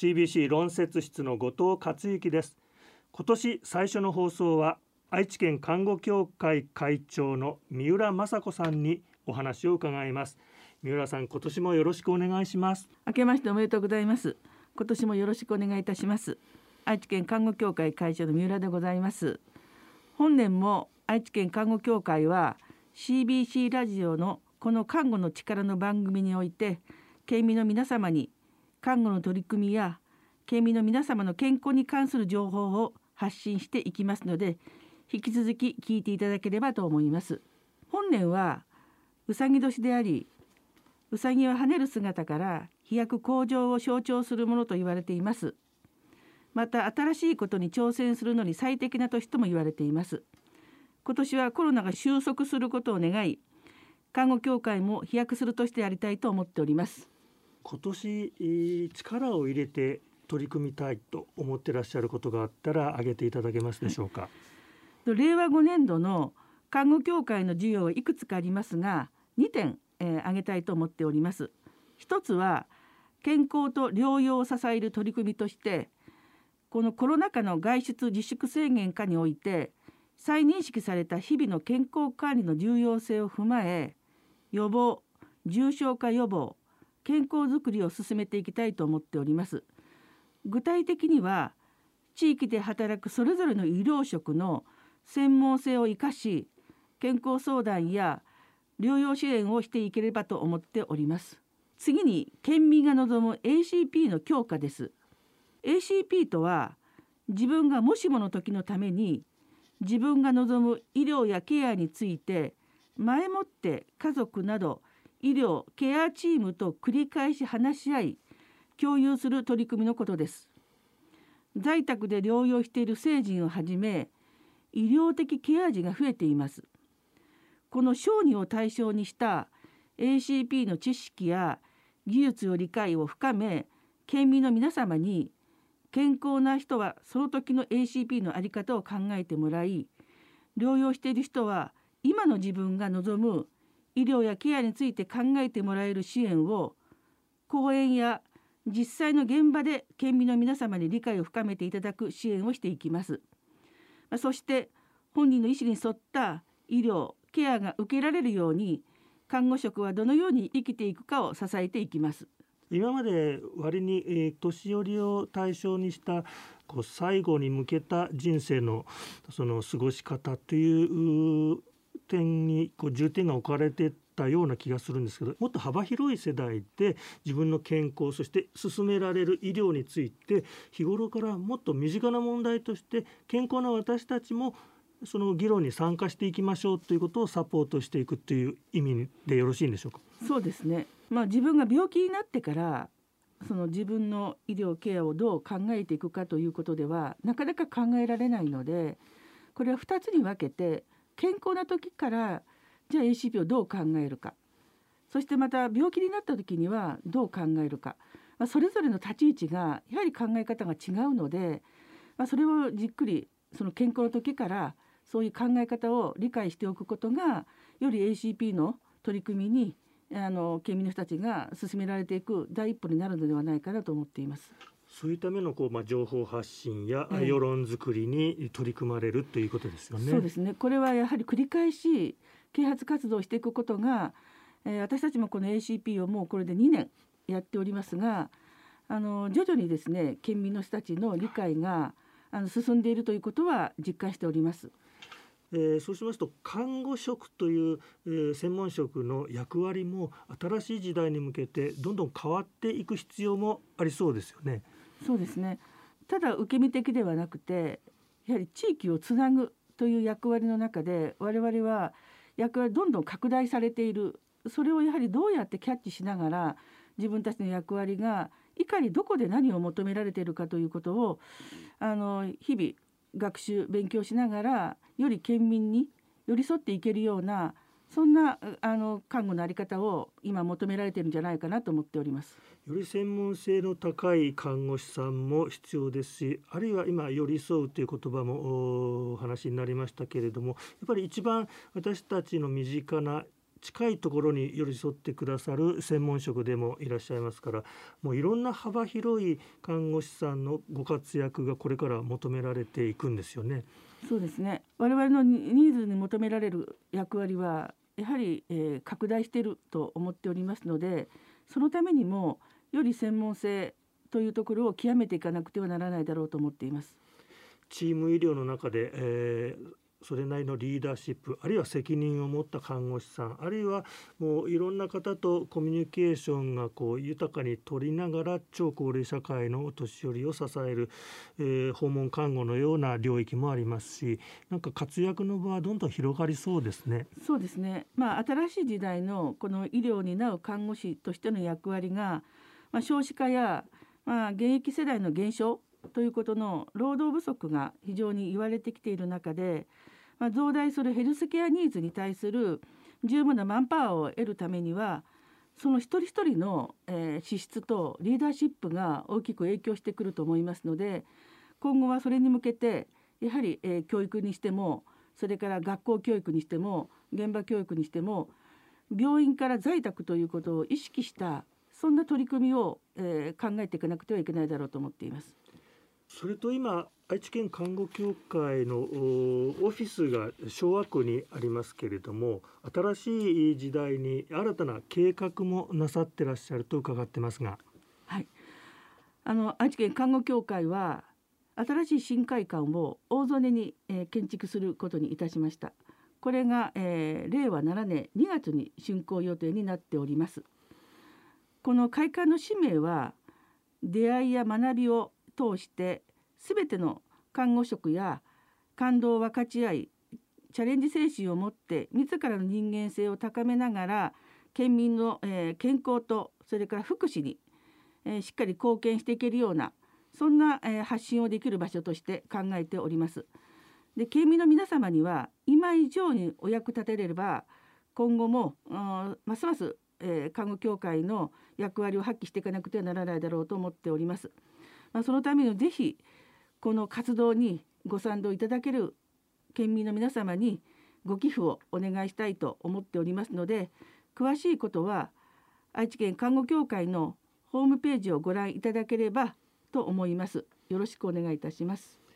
CBC 論説室の後藤克之です。今年最初の放送は愛知県看護協会会長の三浦雅子さんにお話を伺います。三浦さん今年もよろしくお願いします。明けましておめでとうございます。今年もよろしくお願いいたします。愛知県看護協会会長の三浦でございます。本年も愛知県看護協会は CBC ラジオのこの看護の力の番組において県民の皆様に看護の取り組みや県民の皆様の健康に関する情報を発信していきますので引き続き聞いていただければと思います。本年はうさぎ年でありうさぎは跳ねる姿から飛躍向上を象徴するものと言われています。また新しいことに挑戦するのに最適な年とも言われています。今年はコロナが収束することを願い看護協会も飛躍する年でありたいと思っております。今年力を入れて取り組みたいと思ってらっしゃることがあったら挙げていただけますでしょうか、令和5年度の看護協会の事業はいくつかありますが2点、えー、挙げたいと思っております。一つは健康と療養を支える取り組みとしてこのコロナ禍の外出自粛制限下において再認識された日々の健康管理の重要性を踏まえ予防重症化予防健康づくりを進めていきたいと思っております。具体的には地域で働くそれぞれの医療職の専門性を生かし健康相談や療養支援をしていければと思っております。次に県民が望む ACP の強化です。ACP とは自分がもしもの時のために自分が望む医療やケアについて前もって家族など医療ケアチームと繰り返し話し合い共有する取り組みのことです。在宅で療養している成人をはじめ医療的ケア児が増えています。この小児を対象にした ACP の知識や技術の理解を深め県民の皆様に健康な人はその時の ACP の在り方を考えてもらい療養している人は今の自分が望む医療やケアについて考えてもらえる支援を講演や実際の現場で県民の皆様に理解を深めていただく支援をしていきます。そして本人の意思に沿った医療ケアが受けられるように看護職はどのように生きていくかを支えていきます。今まで割に、えー、年寄りを対象にしたこう最後に向けた人生のその過ごし方という点にこう重点が置かれてたような気がするんですけどもっと幅広い世代で自分の健康そして進められる医療について日頃からもっと身近な問題として健康な私たちもその議論に参加していきましょうということをサポートしていくという意味でよろしいんでしょうか？そうですね。まあ自分が病気になってからその自分の医療ケアをどう考えていくかということではなかなか考えられないのでこれは2つに分けて健康な時からじゃあ ACP をどう考えるかそしてまた病気になった時にはどう考えるか、まあ、それぞれの立ち位置がやはり考え方が違うので、まあ、それをじっくりその健康の時からそういう考え方を理解しておくことがより ACP の取り組みにあの県民の人たちが進められていく第一歩になるのではないかなと思っています。そういうためのこう、まあ、情報発信や世論作りに取り組まれるということですよね。そうですねこれはやはり繰り返し啓発活動をしていくことが、えー、私たちもこの ACP をもうこれで2年やっておりますがあの徐々にですね県民の人たちの理解があの進んでいるということは実感しております。えー、そうしますと看護職という、えー、専門職の役割も新しい時代に向けてどんどん変わっていく必要もありそうですよね。そうですね。ただ受け身的ではなくてやはり地域をつなぐという役割の中で我々は役割どんどん拡大されている。それをやはりどうやってキャッチしながら自分たちの役割がいかにどこで何を求められているかということをあの日々学習勉強しながらより県民に寄り添っていけるようなそんなあの看護の在り方を今求められているんじゃないかなと思っております。より専門性の高い看護師さんも必要ですし、あるいは今寄り添うという言葉もお話になりましたけれども、やっぱり一番私たちの身近な近いところに寄り添ってくださる専門職でもいらっしゃいますからもういろんな幅広い看護師さんのご活躍がこれから求められていくんですよね。そうですね我々のニーズに求められる役割はやはり、えー、拡大していると思っておりますのでそのためにもより専門性というところを極めていかなくてはならないだろうと思っています。チーム医療の中で、えー、それなりのリーダーシップあるいは責任を持った看護師さんあるいはもういろんな方とコミュニケーションがこう豊かに取りながら超高齢社会のお年寄りを支える、えー、訪問看護のような領域もありますしなんか活躍の場はどんどん広がりそうですね。そうですね、まあ、新しい時代のこの医療を担う看護師としての役割が、まあ、少子化や、まあ、現役世代の減少ということの労働不足が非常に言われてきている中で、まあ、増大するヘルスケアニーズに対する十分なマンパワーを得るためにはその一人一人の、えー、資質とリーダーシップが大きく影響してくると思いますので今後はそれに向けてやはり、えー、教育にしてもそれから学校教育にしても現場教育にしても病院から在宅ということを意識したそんな取り組みを、えー、考えていかなくてはいけないだろうと思っています。それと今愛知県看護協会のオフィスが昭和区にありますけれども新しい時代に新たな計画もなさってらっしゃると伺ってますが。はい、あの愛知県看護協会は新しい新会館を大曽根に、えー、建築することにいたしました。これが、えー、令和7年2月に竣工予定になっております。この会館の使命は出会いや学びを通して全ての看護職や感動を分かち合いチャレンジ精神を持って自らの人間性を高めながら県民の、えー、健康とそれから福祉に、えー、しっかり貢献していけるようなそんな、えー、発信をできる場所として考えております。で県民の皆様には今以上にお役立てれば今後もますます、えー、看護協会の役割を発揮していかなくてはならないだろうと思っております。まあ、そのためにぜひこの活動にご賛同いただける県民の皆様にご寄付をお願いしたいと思っておりますので詳しいことは愛知県看護協会のホームページをご覧いただければと思います。よろしくお願いいたします。